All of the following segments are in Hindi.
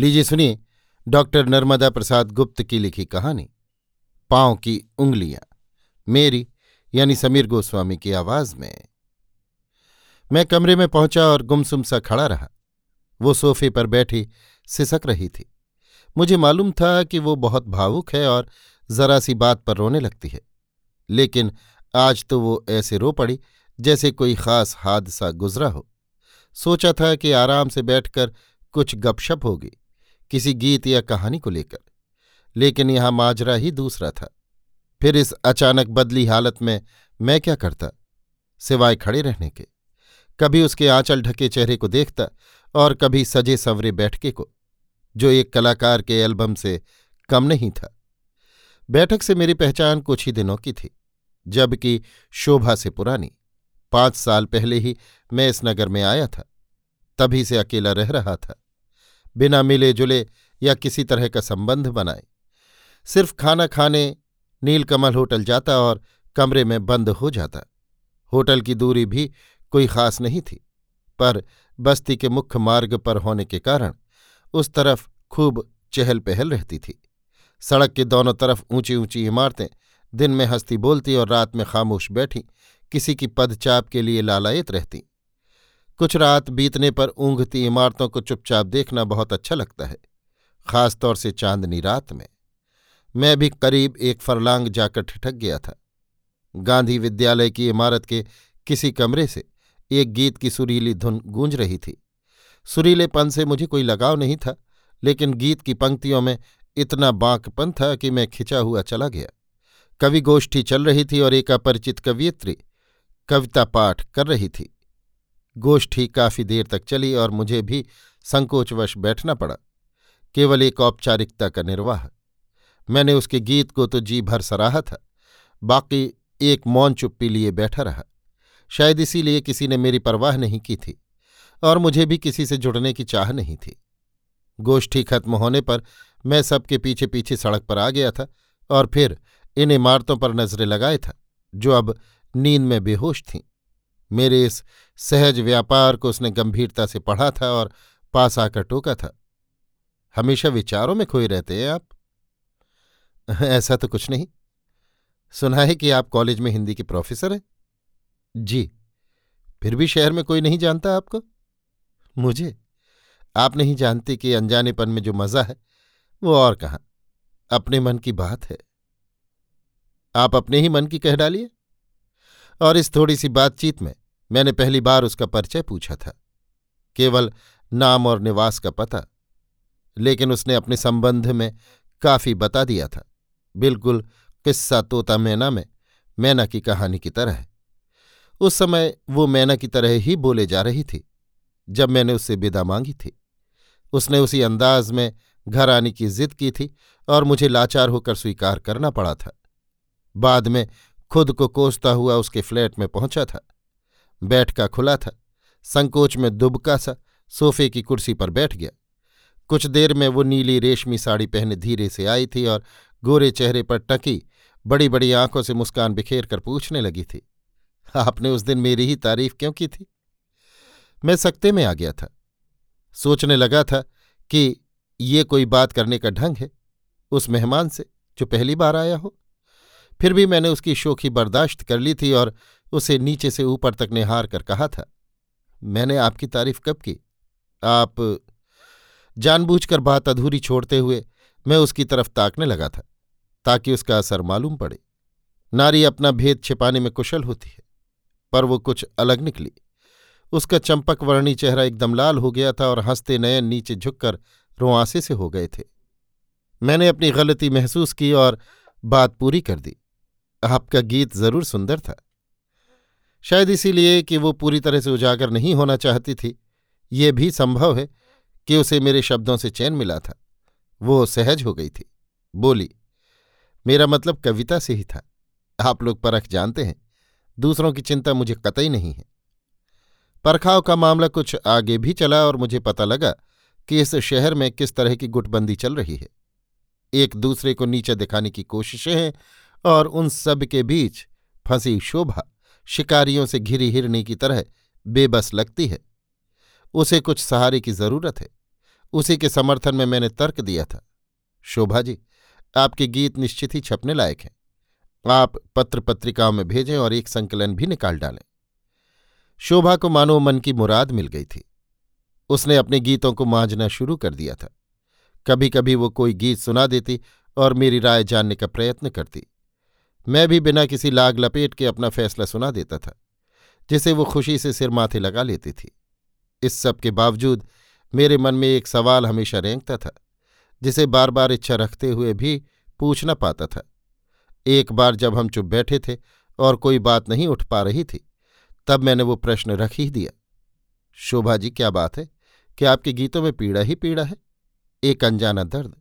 लीजिए सुनिए, डॉक्टर नर्मदा प्रसाद गुप्त की लिखी कहानी, पाँव की उंगलियाँ, मेरी, यानी समीर गोस्वामी की आवाज़ में। मैं कमरे में पहुँचा और गुमसुम सा खड़ा रहा। वो सोफे पर बैठी सिसक रही थी। मुझे मालूम था कि वो बहुत भावुक है और जरा सी बात पर रोने लगती है। लेकिन आज तो वो ऐसे रो पड़ी जैसे कोई खास हादसा गुजरा हो। सोचा था कि आराम से बैठकर कुछ गपशप होगी। किसी गीत या कहानी को लेकर। लेकिन यहाँ माजरा ही दूसरा था। फिर इस अचानक बदली हालत में मैं क्या करता, सिवाय खड़े रहने के? कभी उसके आंचल ढके चेहरे को देखता और कभी सजे सवरे बैठके को, जो एक कलाकार के एल्बम से कम नहीं था। बैठक से मेरी पहचान कुछ ही दिनों की थी, जबकि शोभा से पुरानी। पाँच साल पहले ही मैं इस नगर में आया था, तभी से अकेला रह रहा था। बिना मिले जुले या किसी तरह का संबंध बनाए। सिर्फ़ खाना खाने नीलकमल होटल जाता और कमरे में बंद हो जाता। होटल की दूरी भी कोई खास नहीं थी, पर बस्ती के मुख्य मार्ग पर होने के कारण उस तरफ़ खूब चहल पहल रहती थी। सड़क के दोनों तरफ़ ऊँची ऊँची इमारतें दिन में हंसती बोलती और रात में खामोश बैठी, किसी की पदचाप के लिए लालायत रहती। कुछ रात बीतने पर ऊँघती इमारतों को चुपचाप देखना बहुत अच्छा लगता है, खासतौर से चांदनी रात में। मैं भी करीब एक फरलांग जाकर ठिठक गया था। गांधी विद्यालय की इमारत के किसी कमरे से एक गीत की सुरीली धुन गूंज रही थी। सुरीलेपन से मुझे कोई लगाव नहीं था, लेकिन गीत की पंक्तियों में इतना बांकपन था कि मैं खिंचा हुआ चला गया। कवि गोष्ठी चल रही थी और एक अपरिचित कवियत्री कविता पाठ कर रही थी। गोष्ठी काफ़ी देर तक चली और मुझे भी संकोचवश बैठना पड़ा। केवल एक औपचारिकता का निर्वाह। मैंने उसके गीत को तो जी भर सराहा था, बाकी एक मौन चुप्पी लिए बैठा रहा। शायद इसीलिए किसी ने मेरी परवाह नहीं की थी, और मुझे भी किसी से जुड़ने की चाह नहीं थी। गोष्ठी खत्म होने पर मैं सबके पीछे पीछे सड़क पर आ गया था और फिर इन इमारतों पर नज़रें लगाए था, जो अब नींद में बेहोश थीं। मेरे इस सहज व्यापार को उसने गंभीरता से पढ़ा था और पास आकर टोका था। हमेशा विचारों में खोए रहते हैं आप। ऐसा तो कुछ नहीं। सुना है कि आप कॉलेज में हिंदी के प्रोफेसर हैं? जी। फिर भी शहर में कोई नहीं जानता आपको? मुझे। आप नहीं जानते कि अनजानेपन में जो मज़ा है, वो और कहाँ? अपने मन की बात है। आप अपने ही मन की कह डालिए। और इस थोड़ी सी बातचीत में मैंने पहली बार उसका परिचय पूछा था। केवल नाम और निवास का पता। लेकिन उसने अपने संबंध में काफ़ी बता दिया था। बिल्कुल किस्सा तोता मैना में, मैना की कहानी की तरह उस समय वो मैना की तरह ही बोले जा रही थी, जब मैंने उससे विदा मांगी थी। उसने उसी अंदाज में घर आने की जिद की थी और मुझे लाचार होकर स्वीकार करना पड़ा था। बाद में खुद को कोसता हुआ उसके फ्लैट में पहुँचा था। बैठका खुला था। संकोच में दुबका सा सोफे की कुर्सी पर बैठ गया। कुछ देर में वो नीली रेशमी साड़ी पहने धीरे से आई थी और गोरे चेहरे पर टकी बड़ी बड़ी आँखों से मुस्कान बिखेर कर पूछने लगी थी, आपने उस दिन मेरी ही तारीफ़ क्यों की थी? मैं सकते में आ गया था। सोचने लगा था कि ये कोई बात करने का ढंग है, उस मेहमान से जो पहली बार आया हो। फिर भी मैंने उसकी शोखी बर्दाश्त कर ली थी और उसे नीचे से ऊपर तक निहार कर कहा था, मैंने आपकी तारीफ़ कब की? आप जानबूझकर बात अधूरी छोड़ते हुए मैं उसकी तरफ़ ताकने लगा था, ताकि उसका असर मालूम पड़े। नारी अपना भेद छिपाने में कुशल होती है, पर वो कुछ अलग निकली। उसका चंपक वर्णी चेहरा एकदम लाल हो गया था और हँसते नयन नीचे झुककर रोआसे से हो गए थे। मैंने अपनी गलती महसूस की और बात पूरी कर दी। आपका गीत ज़रूर सुंदर था। शायद इसीलिए कि वो पूरी तरह से उजागर नहीं होना चाहती थी। ये भी संभव है कि उसे मेरे शब्दों से चैन मिला था। वो सहज हो गई थी। बोली, मेरा मतलब कविता से ही था। आप लोग परख जानते हैं। दूसरों की चिंता मुझे कतई नहीं है। परखाव का मामला कुछ आगे भी चला और मुझे पता लगा कि इस शहर में किस तरह की गुटबंदी चल रही है। एक दूसरे को नीचे दिखाने की कोशिशें हैं और उन सब के बीच फंसी शोभा। शिकारियों से घिरी हिरनी की तरह बेबस लगती है। उसे कुछ सहारे की ज़रूरत है। उसी के समर्थन में मैंने तर्क दिया था। शोभा जी, आपके गीत निश्चित ही छपने लायक हैं। आप पत्र पत्रिकाओं में भेजें और एक संकलन भी निकाल डालें। शोभा को मानो मन की मुराद मिल गई थी। उसने अपने गीतों को मांझना शुरू कर दिया था। कभी कभी वो कोई गीत सुना देती और मेरी राय जानने का प्रयत्न करती। मैं भी बिना किसी लाग लपेट के अपना फैसला सुना देता था, जिसे वो खुशी से सिर माथे लगा लेती थी। इस सब के बावजूद मेरे मन में एक सवाल हमेशा रेंगता था, जिसे बार बार इच्छा रखते हुए भी पूछ न पाता था। एक बार जब हम चुप बैठे थे और कोई बात नहीं उठ पा रही थी, तब मैंने वो प्रश्न रख ही दिया। शोभा जी, क्या बात है? कि आपके गीतों में पीड़ा ही पीड़ा है? एक अनजाना दर्द।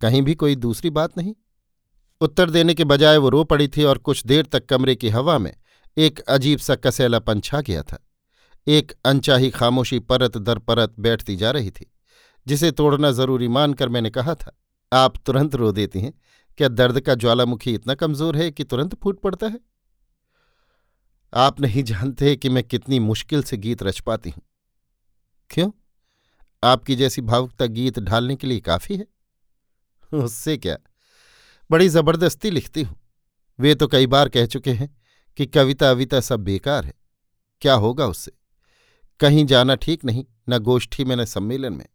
कहीं भी कोई दूसरी बात नहीं? उत्तर देने के बजाय वो रो पड़ी थी और कुछ देर तक कमरे की हवा में एक अजीब सा कसैला पंछा गया था। एक अनचाही खामोशी परत दर परत बैठती जा रही थी, जिसे तोड़ना ज़रूरी मानकर मैंने कहा था, आप तुरंत रो देती हैं। क्या दर्द का ज्वालामुखी इतना कमज़ोर है कि तुरंत फूट पड़ता है? आप नहीं जानते कि मैं कितनी मुश्किल से गीत रच पाती हूँ। क्यों? आपकी जैसी भावुकता गीत ढालने के लिए काफ़ी है। उससे क्या? बड़ी ज़बरदस्ती लिखती हूँ। वे तो कई बार कह चुके हैं कि कविता अविता सब बेकार है। क्या होगा उससे? कहीं जाना ठीक नहीं, न गोष्ठी में, न सम्मेलन में।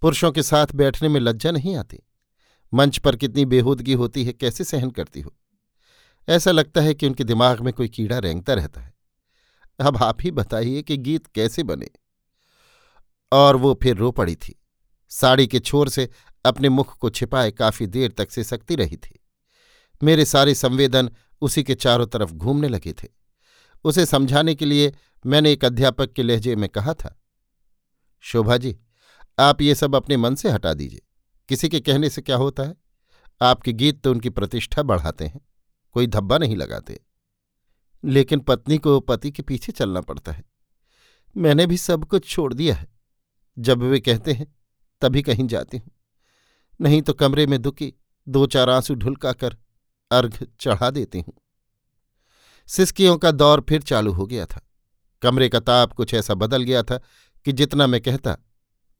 पुरुषों के साथ बैठने में लज्जा नहीं आती। मंच पर कितनी बेहूदगी होती है, कैसे सहन करती हो? ऐसा लगता है कि उनके दिमाग में कोई कीड़ा रेंगता रहता है। अब आप ही बताइए कि गीत कैसे बने? और वो फिर रो पड़ी थी। साड़ी के छोर से अपने मुख को छिपाए काफ़ी देर तक से सकती रही थी। मेरे सारे संवेदन उसी के चारों तरफ़ घूमने लगे थे। उसे समझाने के लिए मैंने एक अध्यापक के लहजे में कहा था, शोभा जी, आप ये सब अपने मन से हटा दीजिए। किसी के कहने से क्या होता है? आपके गीत तो उनकी प्रतिष्ठा बढ़ाते हैं, कोई धब्बा नहीं लगाते। लेकिन पत्नी को पति के पीछे चलना पड़ता है। मैंने भी सब कुछ छोड़ दिया है। जब वे कहते हैं, तभी कहीं जाती हूँ। नहीं तो कमरे में दुखी दो चार आँसू ढुलका कर अर्घ चढ़ा देती हूँ। सिस्कियों का दौर फिर चालू हो गया था। कमरे का ताप कुछ ऐसा बदल गया था कि जितना मैं कहता,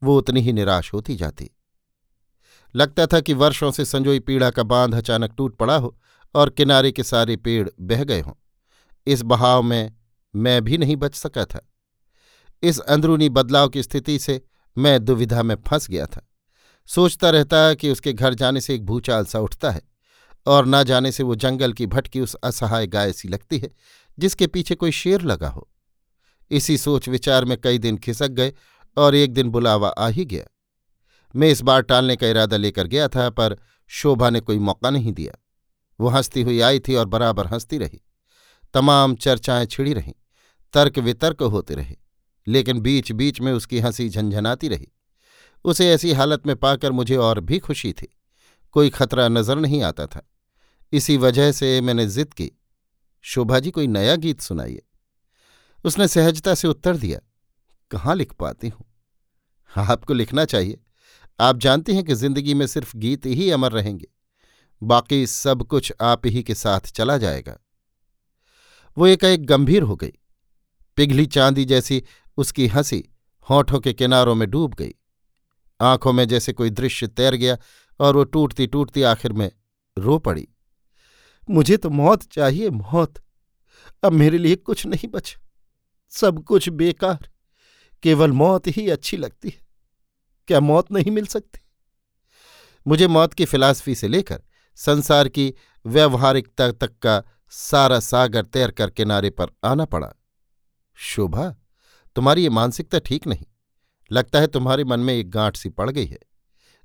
वो उतनी ही निराश होती जाती। लगता था कि वर्षों से संजोई पीड़ा का बाँध अचानक टूट पड़ा हो और किनारे के सारे पेड़ बह गए हों। इस बहाव में मैं भी नहीं बच सका था। इस अंदरूनी बदलाव की स्थिति से मैं दुविधा में फंस गया था। सोचता रहता कि उसके घर जाने से एक भूचाल सा उठता है और ना जाने से वो जंगल की भटकी उस असहाय गाय सी लगती है, जिसके पीछे कोई शेर लगा हो। इसी सोच विचार में कई दिन खिसक गए और एक दिन बुलावा आ ही गया। मैं इस बार टालने का इरादा लेकर गया था, पर शोभा ने कोई मौका नहीं दिया। वो हंसती हुई आई थी और बराबर हंसती रही। तमाम चर्चाएँ छिड़ी रहीं तर्क वितर्क होते रहे, लेकिन बीच बीच में उसकी हँसी झंझनाती रही। उसे ऐसी हालत में पाकर मुझे और भी खुशी थी। कोई खतरा नज़र नहीं आता था। इसी वजह से मैंने जिद की, शोभा जी, कोई नया गीत सुनाइए। उसने सहजता से उत्तर दिया, कहाँ लिख पाती हूँ? आपको लिखना चाहिए। आप जानते हैं कि ज़िंदगी में सिर्फ़ गीत ही अमर रहेंगे। बाकी सब कुछ आप ही के साथ चला जाएगा। वो एकाएक गंभीर हो गई। पिघली चांदी जैसी उसकी हँसी होठों के किनारों में डूब गई। आँखों में जैसे कोई दृश्य तैर गया और वो टूटती टूटती आखिर में रो पड़ी। मुझे तो मौत चाहिए, मौत। अब मेरे लिए कुछ नहीं बचा। सब कुछ बेकार। केवल मौत ही अच्छी लगती है। क्या मौत नहीं मिल सकती? मुझे मौत की फिलासफी से लेकर संसार की व्यवहारिकता तक का सारा सागर तैर कर किनारे पर आना पड़ा। शोभा, तुम्हारी ये मानसिकता ठीक नहीं। लगता है तुम्हारे मन में एक गांठ सी पड़ गई है।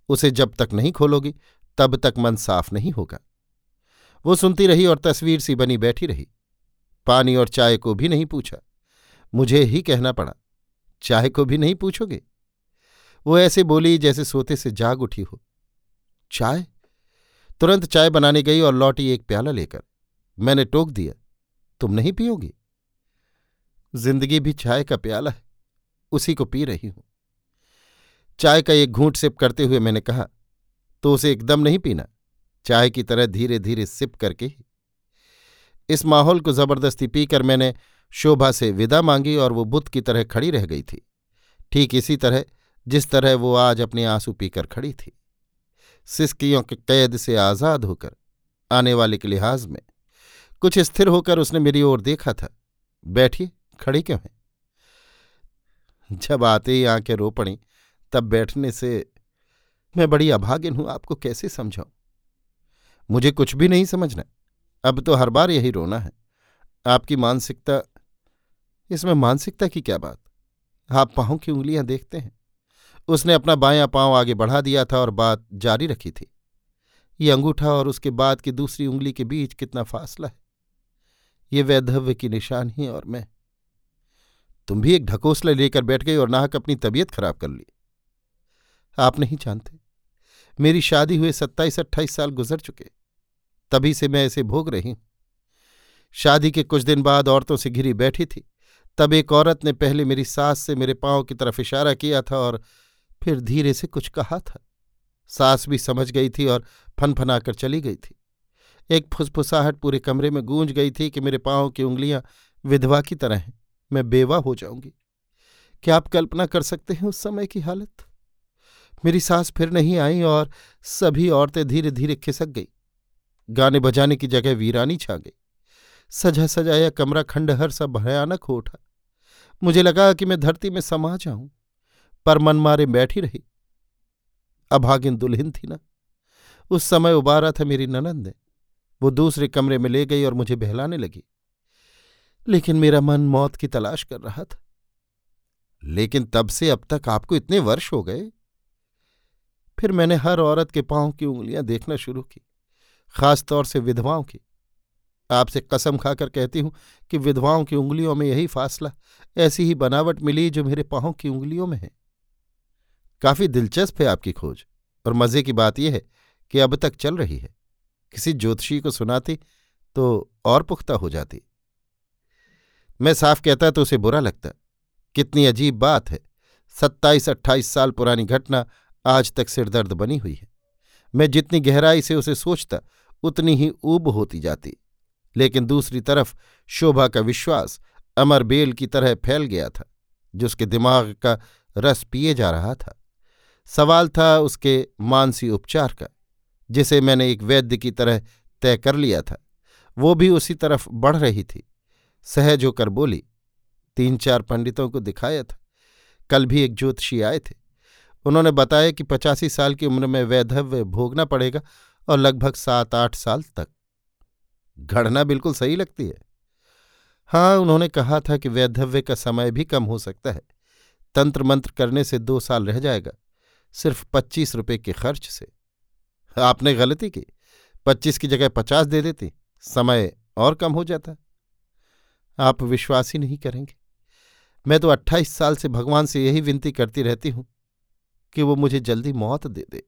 उसे जब तक नहीं खोलोगी, तब तक मन साफ़ नहीं होगा। वो सुनती रही और तस्वीर सी बनी बैठी रही। पानी और चाय को भी नहीं पूछा। मुझे ही कहना पड़ा, चाय को भी नहीं पूछोगे? वो ऐसे बोली जैसे सोते से जाग उठी हो। चाय? तुरंत चाय बनाने गई और लौटी एक प्याला लेकर। मैंने टोक दिया, तुम नहीं पियोगी? ज़िंदगी भी चाय का प्याला है, उसी को पी रही हूँ। चाय का एक घूंट सिप करते हुए मैंने कहा तो उसे एकदम नहीं पीना, चाय की तरह धीरे धीरे सिप करके ही। इस माहौल को ज़बरदस्ती पीकर मैंने शोभा से विदा मांगी और वो बुत की तरह खड़ी रह गई थी। ठीक इसी तरह, जिस तरह वो आज अपने आँसू पीकर खड़ी थी। सिस्कियों के कैद से आज़ाद होकर, आने वाले के लिहाज में, कुछ स्थिर होकर उसने मेरी ओर देखा था। बैठिए, खड़ी क्यों है? जब आते ही आँखें रो पड़ी तब बैठने से मैं बड़ी अभागिन हूँ, आपको कैसे समझाऊं? मुझे कुछ भी नहीं समझना। अब तो हर बार यही रोना है। आपकी मानसिकता, इसमें मानसिकता की क्या बात? आप पाँव की उंगलियाँ देखते हैं। उसने अपना बायां पाँव आगे बढ़ा दिया था और बात जारी रखी थी। ये अंगूठा और उसके बाद की दूसरी उंगली के बीच कितना फासला है। ये वैधव्य की निशानी और मैं, तुम भी एक ढकोसला लेकर बैठ गई और नाहक अपनी तबीयत खराब कर ली। आप नहीं जानते। मेरी शादी हुए सत्ताईस, अट्ठाईस साल गुजर चुके। तभी से मैं इसे भोग रही हूँ। शादी के कुछ दिन बाद औरतों से घिरी बैठी थी। तब एक औरत ने पहले मेरी सास से मेरे पाँव की तरफ़ इशारा किया था और फिर धीरे से कुछ कहा था। सास भी समझ गई थी और फनफनाकर चली गई थी। एक फुसफुसाहट पूरे कमरे में गूंज गई थी कि मेरे पाँव की उंगलियाँ विधवा की तरह हैं। मैं बेवा हो जाऊँगी। क्या आप कल्पना कर सकते हैं उस समय की हालत? मेरी सास फिर नहीं आई और सभी औरतें धीरे धीरे खिसक गई। गाने बजाने की जगह वीरानी छा गई। सजा सजाया कमरा खंडहर सा भयानक हो उठा। मुझे लगा कि मैं धरती में समा जाऊँ, पर मन मारे बैठी रही। अभागिन दुल्हन थी ना। उस समय उबारा था मेरी ननंद ने। वो दूसरे कमरे में ले गई और मुझे बहलाने लगी। लेकिन मेरा मन मौत की तलाश कर रहा था। लेकिन तब से अब तक आपको इतने वर्ष हो गए। फिर मैंने हर औरत के पाँव की उंगलियाँ देखना शुरू की, खास तौर से विधवाओं की। आपसे कसम खाकर कहती हूँ कि विधवाओं की उंगलियों में यही फासला, ऐसी ही बनावट मिली जो मेरे पाँव की उंगलियों में है। काफ़ी दिलचस्प है आपकी खोज, और मज़े की बात यह है कि अब तक चल रही है। किसी ज्योतिषी को सुनाती तो और पुख्ता हो जाती। मैं साफ़ कहता तो उसे बुरा लगता। कितनी अजीब बात है। सत्ताईस अट्ठाईस साल पुरानी घटना आज तक सिरदर्द बनी हुई है। मैं जितनी गहराई से उसे सोचता, उतनी ही ऊब होती जाती। लेकिन दूसरी तरफ़ शोभा का विश्वास अमर बेल की तरह फैल गया था, जिसके दिमाग का रस पिए जा रहा था। सवाल था उसके मानसी उपचार का, जिसे मैंने एक वैद्य की तरह तय कर लिया था। वो भी उसी तरफ़ बढ़ रही थी। सहज होकर बोली, तीन चार पंडितों को दिखाया था। कल भी एक ज्योतिषी आए थे। उन्होंने बताया कि पचासी साल की उम्र में वैधव्य भोगना पड़ेगा और लगभग सात आठ साल तक। घड़ना बिल्कुल सही लगती है। हाँ उन्होंने कहा था कि वैधव्य का समय भी कम हो सकता है। तंत्र मंत्र करने से दो साल रह जाएगा, सिर्फ़ पच्चीस रुपये के खर्च से। आपने गलती की। पच्चीस की जगह पचास दे देती, समय और कम हो जाता। आप विश्वास ही नहीं करेंगे। मैं तो अट्ठाईस साल से भगवान से यही विनती करती रहती हूँ। कि वो मुझे जल्दी मौत दे दे।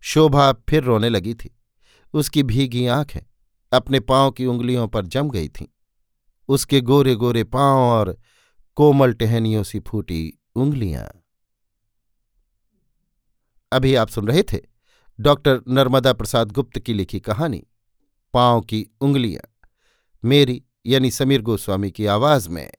शोभा फिर रोने लगी थी। उसकी भीगी आँखें अपने पाँव की उंगलियों पर जम गई थीं। उसके गोरे गोरे पाँव और कोमल टहनियों सी फूटी उंगलियाँ। अभी आप सुन रहे थे डॉक्टर नर्मदा प्रसाद गुप्त की लिखी कहानी, पाँव की उंगलियाँ, मेरी यानी समीर गोस्वामी की आवाज़ में।